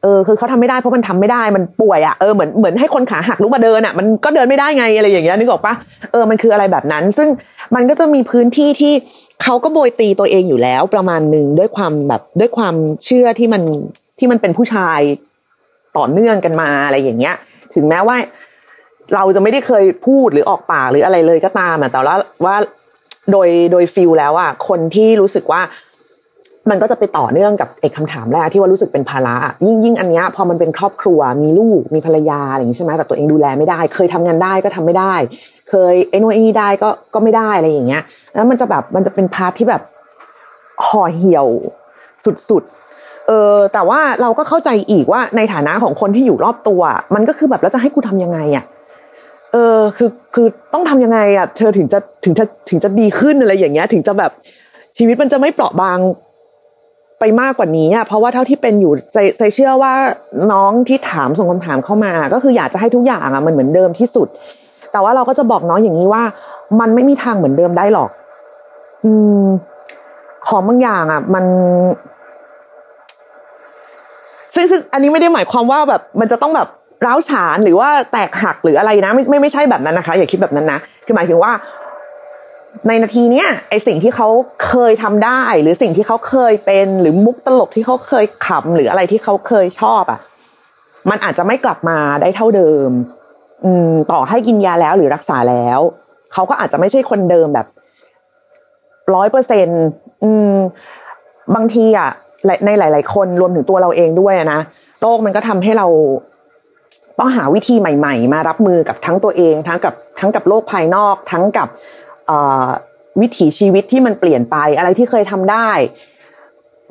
เออคือเขาทำไม่ได้เพราะมันทำไม่ได้มันป่วยอะเออเหมือนเหมือนให้คนขาหักลุกมาเดินอะมันก็เดินไม่ได้ไงอะไรอย่างเงี้ยนึกออกปะเออมันคืออะไรแบบนั้น ซึ่งมันก็จะมีพื้นที่ที่เขาก็โบยตีตัวเองอยู่แล้วประมาณหนึ่งด้วยความแบบด้วยความเชื่อที่มันที่มันเป็นผู้ชายต่อเนื่องกันมาอะไรอย่างเงี้ย ถึงแม้ว่า เราจะไม่ได้เคยพูดหรือออกปากหรืออะไรเลยก็ตามอะแต่ว่าว่าโดยโดย feel แล้วอะคนที่รู้สึกว่า มันก็จะไปต่อเนื่องกับไอ้คำถามแรกที่ว่ารู้สึกเป็นภาระยิ่งยิ่งอันเนี้ยพอมันเป็นครอบครัวมีลูกมีภรรยาอะไรอย่างนี้ใช่ไหมแต่ตัวเองดูแลไม่ได้ เคยทำงานได้ก็ทำไม่ได้ เคยไอ้นู่นไอ้นี่ได้ก็ก็ไม่ได้อะไรอย่างเงี้ย แล้วมันจะแบบมันจะเป็น part ที่แบบห่อเหี่ยวสุดๆเออแต่ว่าเราก็เข้าใจอีกว่าในฐานะของคนที่อยู่รอบตัว มันก็คือแบบแล้วจะให้กูทำยังไงอะเออคือคือต้องทำยังไงอะเธอถึงจะถึงจะถึงจะดีขึ้นอะไรอย่างเงี้ย ถึงจะแบบชีวิตมันจะไม่เปราะบาง ไปมากกว่านี้อะเพราะว่าเท่าที่เป็นอยู่ใจใจเชื่อว่าน้องที่ถามส่งคำถามเข้ามา ก็คืออยากจะให้ทุกอย่างอะมันเหมือนเดิมที่สุด แต่ว่าเราก็จะบอกน้องอย่างนี้ว่า มันไม่มีทางเหมือนเดิมได้หรอก อืม ของบางอย่างอะ มันซึ่งซึ่งอันนี้ไม่ได้หมายความว่าแบบมันจะต้องแบบร้าวฉานหรือว่าแตกหักหรืออะไรนะ ไม่ไม่ไม่ใช่แบบนั้นนะคะ อย่าคิดแบบนั้นนะคือหมายถึงว่า ในนาทีเนี้ยไอสิ่งที่เขาเคยทำได้ หรือสิ่งที่เขาเคยเป็น หรือมุกตลกที่เขาเคยขำหรืออะไรที่เขาเคยชอบอะ มันอาจจะไม่กลับมาได้เท่าเดิม อืม ต่อให้กินยาแล้วหรือรักษาแล้วเขาก็อาจจะไม่ใช่คนเดิมแบบร้อยเปอร์เซ็นอืมบางทีอะในหลาย ๆ คนรวมถึงตัวเราเองด้วยนะโรคมันก็ทำให้เราต้องหาวิธีใหม่ ๆ มารับมือกับทั้งตัวเอง ทั้งกับทั้งกับโลกภายนอก ทั้งกับ วิถีชีวิตที่มันเปลี่ยนไปอะไรที่เคยทำได้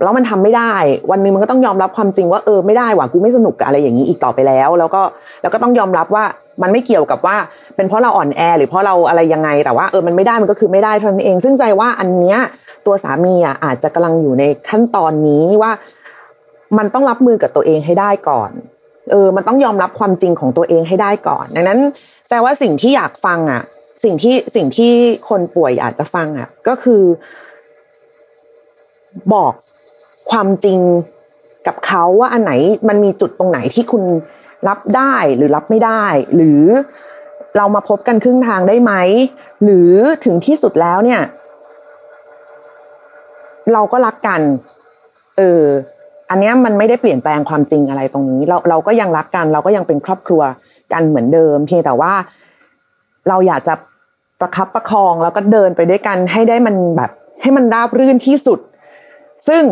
แล้วมันทำไม่ได้ วันนึงมันก็ต้องยอมรับความจริงว่าเออไม่ได้ว่ะกูไม่สนุกกับอะไรอย่างนี้อีกต่อไปแล้ว แล้วก็แล้วก็ต้องยอมรับว่ามันไม่เกี่ยวกับว่า เป็นเพราะเราอ่อนแอ หรือเพราะเราอะไรยังไง แต่ว่าเออมันไม่ได้มันก็คือไม่ได้เท่านั้นเอง ซึ่งใจว่าอันเนี้ยตัวสามีอะอาจจะกำลังอยู่ในขั้นตอนนี้ว่า มันต้องรับมือกับตัวเองให้ได้ก่อนเออมันต้องยอมรับความจริงของตัวเองให้ได้ก่อน ดังนั้นแต่ว่าสิ่งที่อยากฟังอะ สิ่งที่สิ่งที่คนป่วยอาจจะฟังอะ ก็คือ บอกความจริงกับเขาว่าอันไหนมันมีจุดตรงไหนที่คุณรับได้หรือรับไม่ได้ หรือเรามาพบกันครึ่งทางได้ไหม หรือถึงที่สุดแล้วเนี่ย เราก็รักกัน เอออันนี้มันไม่ได้เปลี่ยนแปลงความจริงอะไรตรงนี้ เราเราก็ยังรักกัน เราก็ยังเป็นครอบครัวกันเหมือนเดิม เพียงแต่ว่าเราอยากจะ ประคับประคองแล้วก็เดินไปด้วยกันให้ได้มันแบบให้มันราบรื่นที่สุด ซึ่ง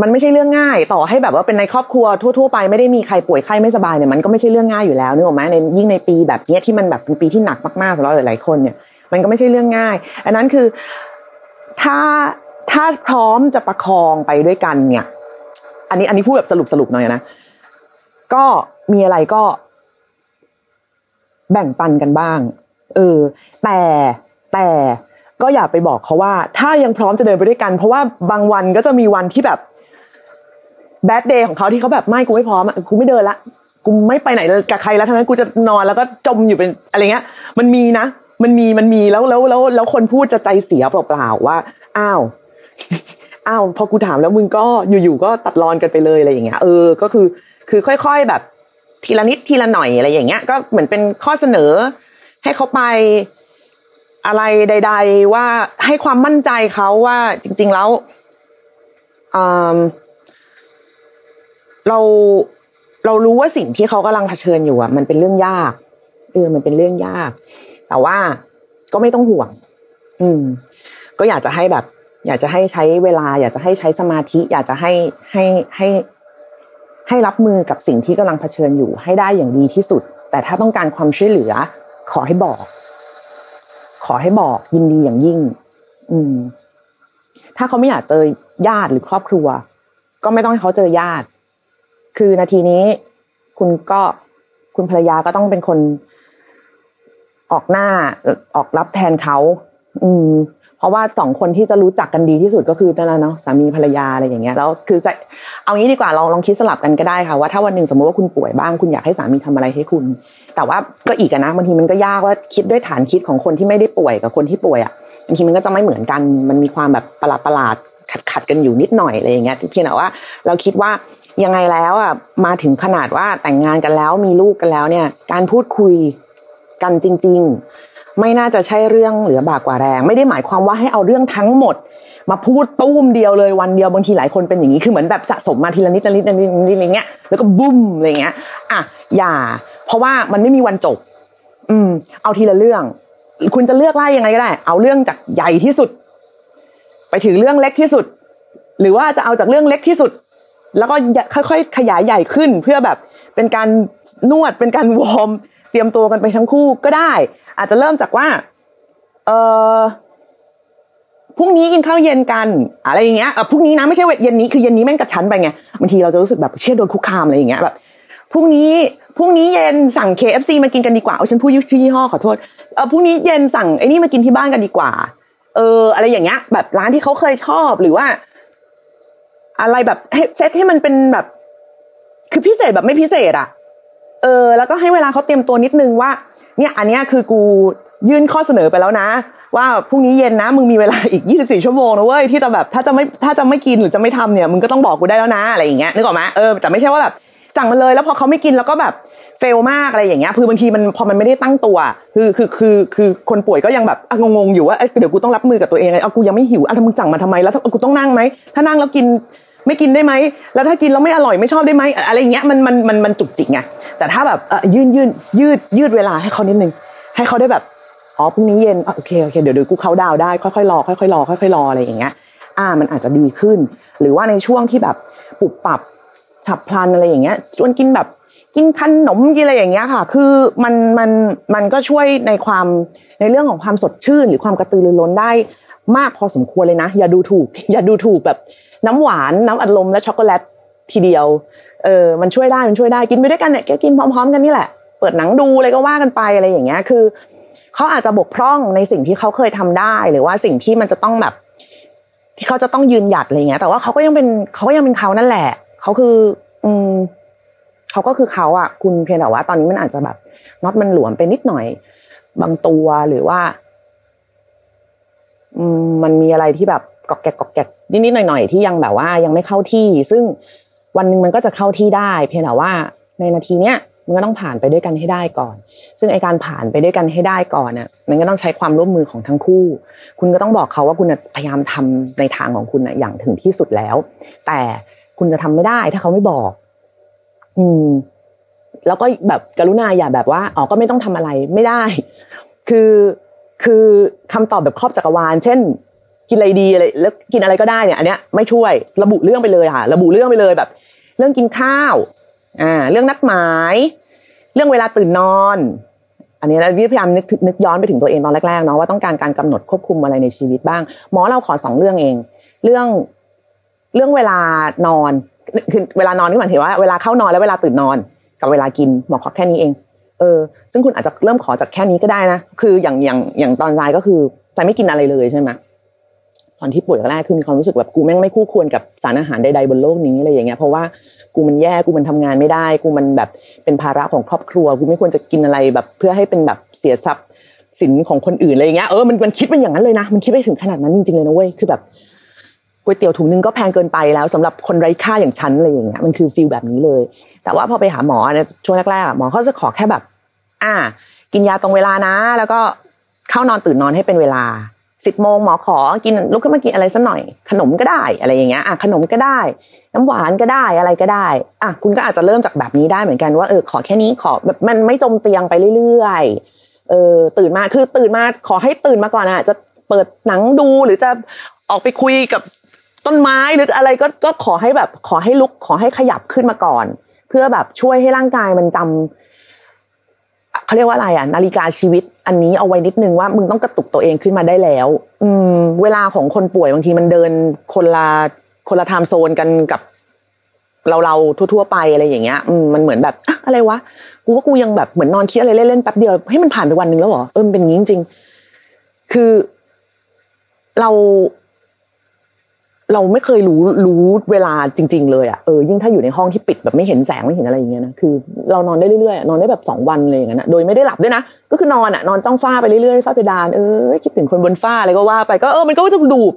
มันไม่ใช่เรื่องง่ายต่อให้แบบว่าเป็นในครอบครัวทั่วๆไปไม่ได้มีใครป่วยไข้ไม่สบายเนี่ยมันก็ไม่ใช่เรื่องง่ายอยู่แล้วนึกออกไหมในยิ่งในปีแบบนี้ที่มันแบบเป็นปีที่หนักมากๆสำหรับหลายๆคนเนี่ยมันก็ไม่ใช่เรื่องง่าย อันนั้นคือถ้าถ้าพร้อมจะประคองไปด้วยกันเนี่ย อันนี้อันนี้พูดแบบสรุปสรุปหน่อยนะก็มีอะไรก็แบ่งปันกันบ้าง เออ แต่แต่ก็อย่าไปบอกเขาว่า ถ้ายังพร้อมจะเดินไปด้วยกัน เพราะว่าบางวันก็จะมีวันที่แบบแบดเดย์ของเขาที่เขาแบบไม่กูไม่พร้อมอะกูไม่เดินละกูไม่ไปไหนกับใครแล้วทั้งนั้นกูจะนอนแล้วก็จมอยู่เป็นอะไรเงี้ย มันมีนะ มันมีมันมีแล้วแล้วแล้วแล้วคนพูดจะใจเสียเปล่าๆว่า อ้าวอ้าวพอกูถามแล้วมึงก็อยู่ๆก็ตัดรอนกันไปเลยอะไรอย่างเงี้ยเออก็คือคือคือค่อย ๆแบบทีละนิดทีละหน่อยอะไรอย่างเงี้ยก็เหมือนเป็นข้อเสนอ ให้เขาไปอะไรใด ๆ ว่าให้ความมั่นใจเขาว่าจริง ๆแล้วเราเรารู้ว่าสิ่งที่เขากำลังเผชิญอยู่อะ มันเป็นเรื่องยากเออมันเป็นเรื่องยาก แต่ว่าก็ไม่ต้องห่วง อืม ก็อยากจะให้แบบ อยากจะให้ใช้เวลา อยากจะให้ใช้สมาธิ อยากจะให้ให้ให้ ให้รับมือกับสิ่งที่กำลังเผชิญอยู่ ให้ได้อย่างดีที่สุด แต่ถ้าต้องการความช่วยเหลือ ขอให้บอก ขอให้บอกยินดีอย่างยิ่ง อืม ถ้าเขาไม่อยากเจอญาติหรือครอบครัว ก็ไม่ต้องให้เขาเจอญาติ คือนาทีนี้ คุณก็คุณภรรยาก็ต้องเป็นคน ออกหน้าออกรับแทนเขาอืม เพราะว่าสองคนที่จะรู้จักกันดีที่สุดก็คือนั่นแหละเนาะสามีภรรยาอะไรอย่างเงี้ยแล้วคือจะเอางี้ดีกว่าเราลองคิดสลับกันก็ได้ค่ะว่าถ้าวันหนึ่งสมมติว่าคุณป่วยบ้างคุณอยากให้สามีทำอะไรให้คุณ แต่ว่าก็อีกนะบางทีมันก็ยากว่าคิดด้วยฐานคิดของคนที่ไม่ได้ป่วยกับคนที่ป่วยอะบางทีมันก็จะไม่เหมือนกันมันมีความแบบประหลาดประหลาดขัดขัดกันอยู่นิดหน่อยอะไรอย่างเงี้ยเพียงแต่ว่า เราคิดว่ายังไงแล้วอะมาถึงขนาดว่าแต่งงานกันแล้วมีลูกกันแล้วเนี่ย การพูดคุยกันจริง ๆ ไม่น่าจะใช่เรื่องเหลือบากกว่าแรง ไม่ได้หมายความว่าให้เอาเรื่องทั้งหมด มาพูดตุ้มเดียวเลยวันเดียวบางทีหลายคนเป็นอย่างนี้คือเหมือนแบบสะสมมาทีละนิดละนิดละนิดอะไรเงี้ยแล้วก็บุ้มอะไรเงี้ยอะอย่า เพราะว่ามันไม่มีวันจบ อืม เอาทีละเรื่อง คุณจะเลือกไล่ยังไงก็ได้ เอาเรื่องจากใหญ่ที่สุด ไปถึงเรื่องเล็กที่สุด หรือว่าจะเอาจากเรื่องเล็กที่สุด แล้วก็ค่อยๆขยายใหญ่ขึ้นเพื่อแบบเป็นการนวดเป็นการวอร์มเตรียมตัวกันไปทั้งคู่ก็ได้ อาจจะเริ่มจากว่า เออพรุ่งนี้กินข้าวเย็นกันอะไรอย่างเงี้ยเออพรุ่งนี้นะไม่ใช่เย็นนี้คือเย็นนี้แม่งกับชั้นไปไงบางทีเราจะรู้สึกแบบเชื่อโดนคุกคามอะไรอย่างเงี้ยแบบ พรุ่งนี้พรุ่งนี้เย็นสั่ง KFC มากินกันดีกว่าเอาฉันพูดชื่อยี่ห้อขอโทษเออพรุ่งนี้เย็นสั่งไอ้นี่มากินที่บ้านกันดีกว่า เออ อะไรอย่างเงี้ย แบบร้านที่เขาเคยชอบหรือว่า อะไรแบบให้เซตให้มันเป็นแบบ คือพิเศษแบบไม่พิเศษอะ เออ แล้วก็ให้เวลาเขาเตรียมตัวนิดนึงว่า เนี่ย อันเนี้ยคือกูยื่นข้อเสนอไปแล้วนะ ว่าพรุ่งนี้เย็นนะ มึงมีเวลาอีก 24 ชั่วโมงนะเว้ยที่จะแบบถ้าจะไม่ถ้าจะไม่กินหรือจะไม่ทำเนี่ยมึงก็ต้องบอกกูได้แล้วนะอะไรอย่างเงี้ยนึกออกไหมเออแต่ไม่ใช่ว่าแบบ สั่งมาเลยแล้วพอเขาไม่กินแล้วก็แบบเฟลมากอะไรอย่างเงี้ยคือบางทีมันพอมันไม่ได้ตั้งตัว คือคือคือคือคนป่วยก็ยังแบบงงๆอยู่ว่าเดี๋ยวกูต้องรับมือกับตัวเองไงเอากูยังไม่หิวอะมึงสั่งมาทำไมแล้วกูต้องนั่งไหมถ้านั่งแล้วกินไม่กินได้ไหมแล้วถ้ากินแล้วไม่อร่อยไม่ชอบได้ไหมอะไรเงี้ยมันมันมันมันจุกจิกไงแต่ถ้าแบบเออยืนยืนยืดยืดเวลาให้เขานิดนึงให้เขาได้แบบอ๋อพรุ่งนี้เย็นโอเคโอเคเดี๋ยวเดี๋ยวกูเขาดาวได้ค่อยๆรอค่อยๆรอค่อยๆรออะไรอย่างเงี้ยอ่ามันอาจจะดีขึ้น หรือว่าในช่วงที่แบบปุบปับ ฉับพลันอะไรอย่างเงี้ยชวนกินแบบกินขนมกินอะไรอย่างเงี้ยค่ะ คือมันมันมันก็ช่วยในความในเรื่องของความสดชื่น หรือความกระตือรือร้นได้มากพอสมควรเลยนะ อย่าดูถูก อย่าดูถูกแบบน้ำหวานน้ำอัดลมและช็อกโกแลตทีเดียวเออมันช่วยได้มันช่วยได้กินไปด้วยกันเนี่ยแกกินพร้อม ๆ กันนี่แหละ เปิดหนังดูอะไรก็ว่ากันไปอะไรอย่างเงี้ยคือเขาอาจจะบกพร่องในสิ่งที่เขาเคยทำได้ หรือว่าสิ่งที่มันจะต้องแบบ ที่เขาจะต้องยืนหยัดอะไรเงี้ยแต่ว่าเขาก็ยังเป็นเขาก็ยังเป็นเขานั่นแหละ เขาคือ อืมเขาก็คือเขาอะ คุณเพียงแต่ว่า ตอนนี้มันอาจจะแบบน็อตมันหลวมไปนิดหน่อย บางตัวหรือว่า อืมมันมีอะไรที่แบบกอกแกกกอกแกกนิดๆหน่อยๆที่ยังแบบว่ายังไม่เข้าที่ ซึ่งวันหนึ่งมันก็จะเข้าที่ได้ เพียงแต่ว่า ในนาทีเนี้ยมันก็ต้องผ่านไปด้วยกันให้ได้ก่อน ซึ่งไอการผ่านไปด้วยกันให้ได้ก่อนน่ะ มันก็ต้องใช้ความร่วมมือของทั้งคู่ คุณก็ต้องบอกเขาว่าคุณพยายามทำในทางของคุณนะอย่างถึงที่สุดแล้ว แต่ คุณจะทำไม่ได้ถ้าเขาไม่บอก อืม แล้วก็แบบกรุณาอย่าแบบว่าอ๋อก็ไม่ต้องทำอะไรไม่ได้ คือคือคำตอบแบบครอบจักรวาล เช่น กินอะไรดีอะไรแล้วกินอะไรก็ได้เนี่ย อันเนี้ยไม่ช่วยระบุเรื่องไปเลยค่ะ ระบุเรื่องไปเลยแบบ เรื่องกินข้าว อ่า เรื่องนัดหมาย เรื่องเวลาตื่นนอน อันนี้เราพยายามนึกนึกย้อนไปถึงตัวเองตอนแรกๆเนาะว่าต้องการการกำหนดควบคุมอะไรในชีวิตบ้าง หมอเราขอสองเรื่องเอง เรื่อง เรื่องเวลานอนคือเวลานอนนี่หมายถึงว่าเวลาเข้านอนและเวลาตื่นนอน กับเวลากินหมอขอแค่นี้เอง เออ ซึ่งคุณอาจจะเริ่มขอจากแค่นี้ก็ได้นะคืออย่างอย่างอย่างตอนใจก็คือใจไม่กินอะไรเลยใช่ไหมตอนที่ป่วยแรกคือมีความรู้สึกแบบกูแม่งไม่คู่ควรกับสารอาหารใดๆบนโลกนี้อะไรอย่างเงี้ยเพราะว่ากูมันแย่กูมันทำงานไม่ได้ กูมันแบบเป็นภาระของครอบครัวกูไม่ควรจะกินอะไรแบบเพื่อให้เป็นแบบเสียทรัพย์สินของคนอื่นอะไรอย่างเงี้ยเออมันมันคิดไปอย่างนั้นเลยนะ มันคิดไปถึงขนาดนั้นจริงๆเลยนะเว้ยคือแบบ ก๋วยเตี๋ยวถุงนึงก็แพงเกินไปแล้วสำหรับคนไร้ค่าอย่างฉันอะไรอย่างเงี้ยมันคือฟิลแบบนี้เลย แต่ว่าพอไปหาหมอเนี่ยช่วงแรกๆหมอเขาจะขอแค่แบบ อ่า กินยาตรงเวลานะ แล้วก็เข้านอนตื่นนอนให้เป็นเวลาสิบโมงหมอขอกินลุกขึ้นมากินอะไรสักหน่อย ขนมก็ได้อะไรอย่างเงี้ยอะขนมก็ได้ น้ำหวานก็ได้อะไรก็ได้อะคุณก็อาจจะเริ่มจากแบบนี้ได้เหมือนกันว่าเออขอแค่นี้ขอแบบมันไม่จมเตียงไปเรื่อยๆเออตื่นมาคือตื่นมาขอให้ตื่นมาก่อนอะจะเปิดหนังดูหรือจะออกไปคุยกับ ต้นไม้หรืออะไรก็ก็ขอให้แบบขอให้ลุกขอให้ขยับขึ้นมาก่อน เพื่อแบบช่วยให้ร่างกายมันจำเขาเรียกว่าอะไรอะนาฬิกาชีวิต อันนี้เอาไว้นิดนึงว่ามึงต้องกระตุกตัวเองขึ้นมาได้แล้ว อืม เวลาของคนป่วยบางทีมันเดินคนละคนละไทม์โซนกันกับเราเราทั่วๆไปอะไรอย่างเงี้ยมมันเหมือนแบบอะอะไรวะกูว่ากูยังแบบเหมือนนอนคิดอะไรเล่นๆแป๊บเดียวให้มันผ่านไปวันหนึ่งแล้วเหรอเออมันเป็นงี้จริงๆคือ เรา เราไม่เคยรู้รู้เวลาจริง ๆ เลยอะเออยิ่งถ้าอยู่ในห้องที่ปิดแบบไม่เห็นแสงไม่เห็นอะไรอย่างเงี้ยนะคือเรานอนได้เรื่อยๆนอนได้แบบสองวันเลยอย่างเงี้ยนะโดยไม่ได้หลับด้วยนะก็คือนอนอะนอนจ้องฟ้าไปเรื่อยๆฟ้าเพดานเออคิดถึงคนบนฟ้าอะไรก็ว่าไปก็เออมันก็จะดูบ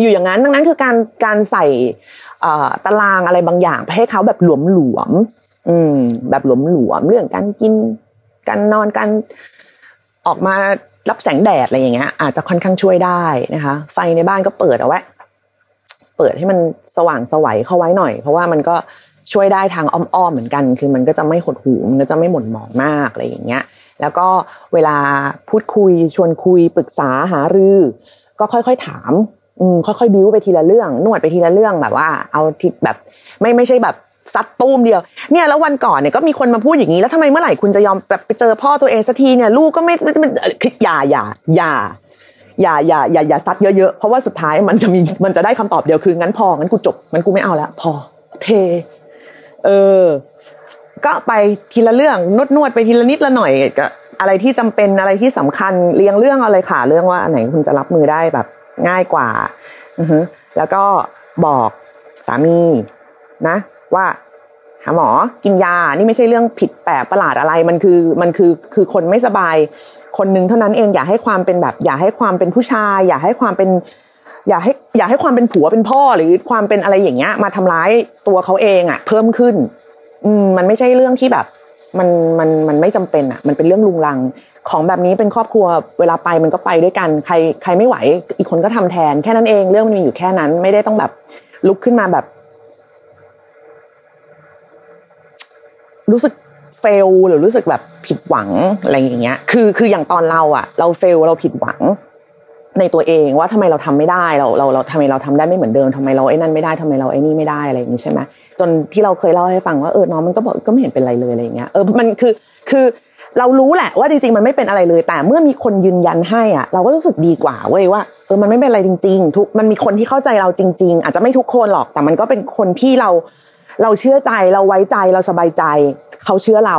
อยู่อย่างนั้นดังนั้นคือการการใส่ตารางอะไรบางอย่างให้เขาแบบหลวมหลวมอืมแบบหลวมหลวมเรื่องการกินการนอนการออกมารับแสงแดดอะไรอย่างเงี้ยอาจจะค่อนข้างช่วยได้นะคะ ไฟในบ้านก็เปิดเอาไว้ เปิดให้มันสว่างสวัยเข้าไว้หน่อย เพราะว่ามันก็ช่วยได้ทางอ้อมๆเหมือนกัน คือมันก็จะไม่หดหูมันก็จะไม่หม่นหมองมากอะไรอย่างเงี้ยแล้วก็เวลาพูดคุยชวนคุยปรึกษาหารือ ก็ค่อยๆถามอืมค่อยๆบิ้วไปทีละเรื่อง นวดไปทีละเรื่องแบบว่า เอาทิแบบไม่ไม่ใช่แบบซัดตู้มเดียวเนี่ยแล้ววันก่อนเนี่ยก็มีคนมาพูดอย่างนี้แล้วทำไมเมื่อไหร่คุณจะยอมแบบไปเจอพ่อตัวเองสักทีเนี่ยลูกก็ไม่ไม่คิดอย่าอย่าอย่า อย่าอย่าอย่าอย่าซัดเยอะๆเพราะว่าสุดท้ายมันจะมีมันจะได้คำตอบเดียวคืองั้นพองั้นกูจบงั้นกูไม่เอาแล้วพอเท เออ ก็ไปทีละเรื่องนวดนวดไปทีละนิดละหน่อยก็อะไรที่จำเป็นอะไรที่สำคัญเรียงเรื่องอะไรค่ะ เรื่องว่าอันไหนคุณจะรับมือได้แบบ ง่ายกว่าอือฮึแล้วก็บอกสามีนะ ว่าหาหมอกินยา นี่ไม่ใช่เรื่องผิดแปลกประหลาดอะไร มันคือมันคือคือคนไม่สบาย คนหนึ่งเท่านั้นเองอย่าให้ความเป็นแบบ อย่าให้ความเป็นผู้ชาย อย่าให้ความเป็น อย่าให้อย่าให้ความเป็นผัวเป็นพ่อหรือความเป็นอะไรอย่างเงี้ย มาทำร้ายตัวเขาเองอะ เพิ่มขึ้น อืมมันไม่ใช่เรื่องที่แบบ มันมันมันไม่จำเป็นอะ มันเป็นเรื่องลุงลัง ของแบบนี้เป็นครอบครัวเวลาไปมันก็ไปด้วยกัน ใครใครไม่ไหว อีกคนก็ทำแทน แค่นั้นเองเรื่องมันมีอยู่แค่นั้น ไม่ได้ต้องแบบลุกขึ้นมาแบบ รู้สึกเฟลหรือรู้สึกแบบ ผิดหวังอะไรอย่างเงี้ย คือคืออย่างตอนเราอะเราเฟลเราผิดหวัง ในตัวเองว่าทำไมเราทำไม่ได้เราเราเราทำไมเราทำได้ไม่เหมือนเดิมทำไมเราไอ้นั่นไม่ได้ทำไมเราไอ้นี่ไม่ได้อะไรอย่างนี้ใช่ไหมจนที่เราเคยเล่าให้ฟังว่าเออน้องมันก็บอกก็ไม่เห็นเป็นไรเลยอะไรอย่างเงี้ยเออมันคือคือเรารู้แหละว่าจริงๆมันไม่เป็นอะไรเลย แต่เมื่อมีคนยืนยันให้อะเราก็รู้สึกดีกว่าเว้ยว่าเออมันไม่เป็นอะไรจริง ๆ ทุกมันมีคนที่เข้าใจเราจริง ๆ อาจจะไม่ทุกคนหรอกแต่มันก็เป็นคนที่เราเราเชื่อใจเราไว้ใจเราสบายใจ เขาเชื่อเรา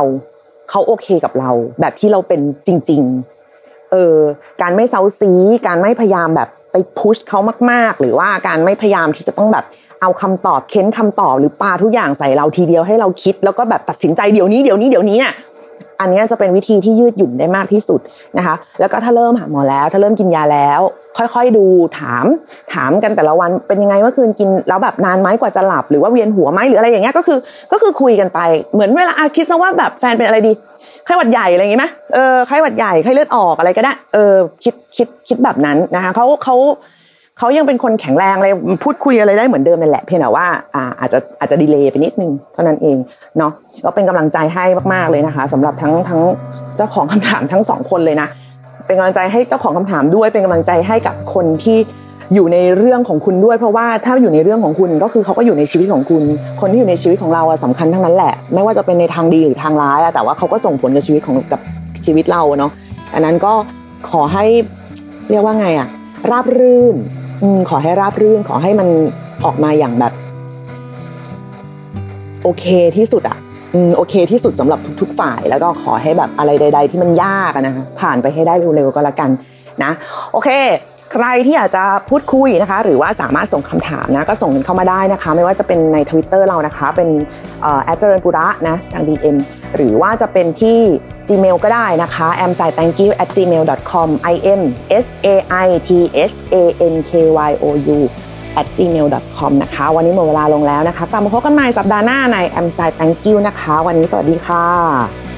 เขาโอเคกับเรา แบบที่เราเป็นจริง ๆ เออการไม่เซาซี การไม่พยายามแบบไปพุชเขามาก ๆ หรือว่าการไม่พยายามที่จะต้องแบบเอาคำตอบเค้นคำตอบหรือปาทุกอย่างใส่เราทีเดียวให้เราคิด แล้วก็แบบตัดสินใจเดี๋ยวนี้เดี๋ยวนี้เดี๋ยวนี้อะ อันนี้จะเป็นวิธีที่ยืดหยุ่นได้มากที่สุดนะคะ แล้วก็ถ้าเริ่มหาหมอแล้ว ถ้าเริ่มกินยาแล้ว ค่อยๆดูถาม ถามกันแต่ละวันเป็นยังไงเมื่อคืนกินแล้วแบบนานไหมกว่าจะหลับหรือว่าเวียนหัวไหมหรืออะไรอย่างเงี้ยก็คือ ก็คือคุยกันไปเหมือนเวลาคิดซะว่าแบบแฟนเป็นอะไรดีไข้หวัดใหญ่อะไรอย่างงี้ไหมเออไข้หวัดใหญ่ไข้เลือดออกอะไรก็ได้เออคิดคิดคิดแบบนั้นนะคะเขาเขา เขายังเป็นคนแข็งแรงเลยพูดคุยอะไรได้เหมือนเดิมนั่นแหละเพียงแต่ว่าอาจจะอาจจะดีเลย์ไปนิดนึงเท่านั้นเองเนาะก็เป็นกำลังใจให้มากๆเลยนะคะสำหรับทั้งทั้งเจ้าของคำถามทั้งสองคนเลยนะเป็นกำลังใจให้เจ้าของคำถามด้วย เป็นกำลังใจให้กับคนที่อยู่ในเรื่องของคุณด้วย เพราะว่าถ้าอยู่ในเรื่องของคุณก็คือเขาก็อยู่ในชีวิตของคุณ คนที่อยู่ในชีวิตของเราสำคัญทั้งนั้นแหละ ไม่ว่าจะเป็นในทางดีหรือทางร้ายแต่ว่าเขาก็ส่งผลกับชีวิตของกับชีวิตเราเนาะอันนั้นก็ขอให้เรียกว่าไงอะราบรื่น อขอให้ราบรื่นขอให้มันออกมาอย่างแบบ โอเคที่สุดอะโอเคที่สุดสำหรับทุก ๆ ฝ่าย แล้วก็ขอให้แบบอะไรใด ๆ ที่มันยากนะคะผ่านไปให้ได้เร็วๆก็แล้วกันนะ โอเค ใครที่อยากจะพูดคุยนะคะ หรือว่าสามารถส่งคำถามนะก็ส่งเข้ามาได้นะคะ ไม่ว่าจะเป็นใน Twitter เรานะคะ เป็นแอดเจริญปุระนะทาง DM หรือว่าจะเป็นที่ Gmail ก็ได้นะคะ a m s a i thank you at gmail com i m s a i t h a n k y o u at gmail.com นะคะ วันนี้หมดเวลาลงแล้วนะคะ กลับมาพบกันใหม่สัปดาห์หน้าใน a m s i Thank you นะคะ วันนี้สวัสดีค่ะ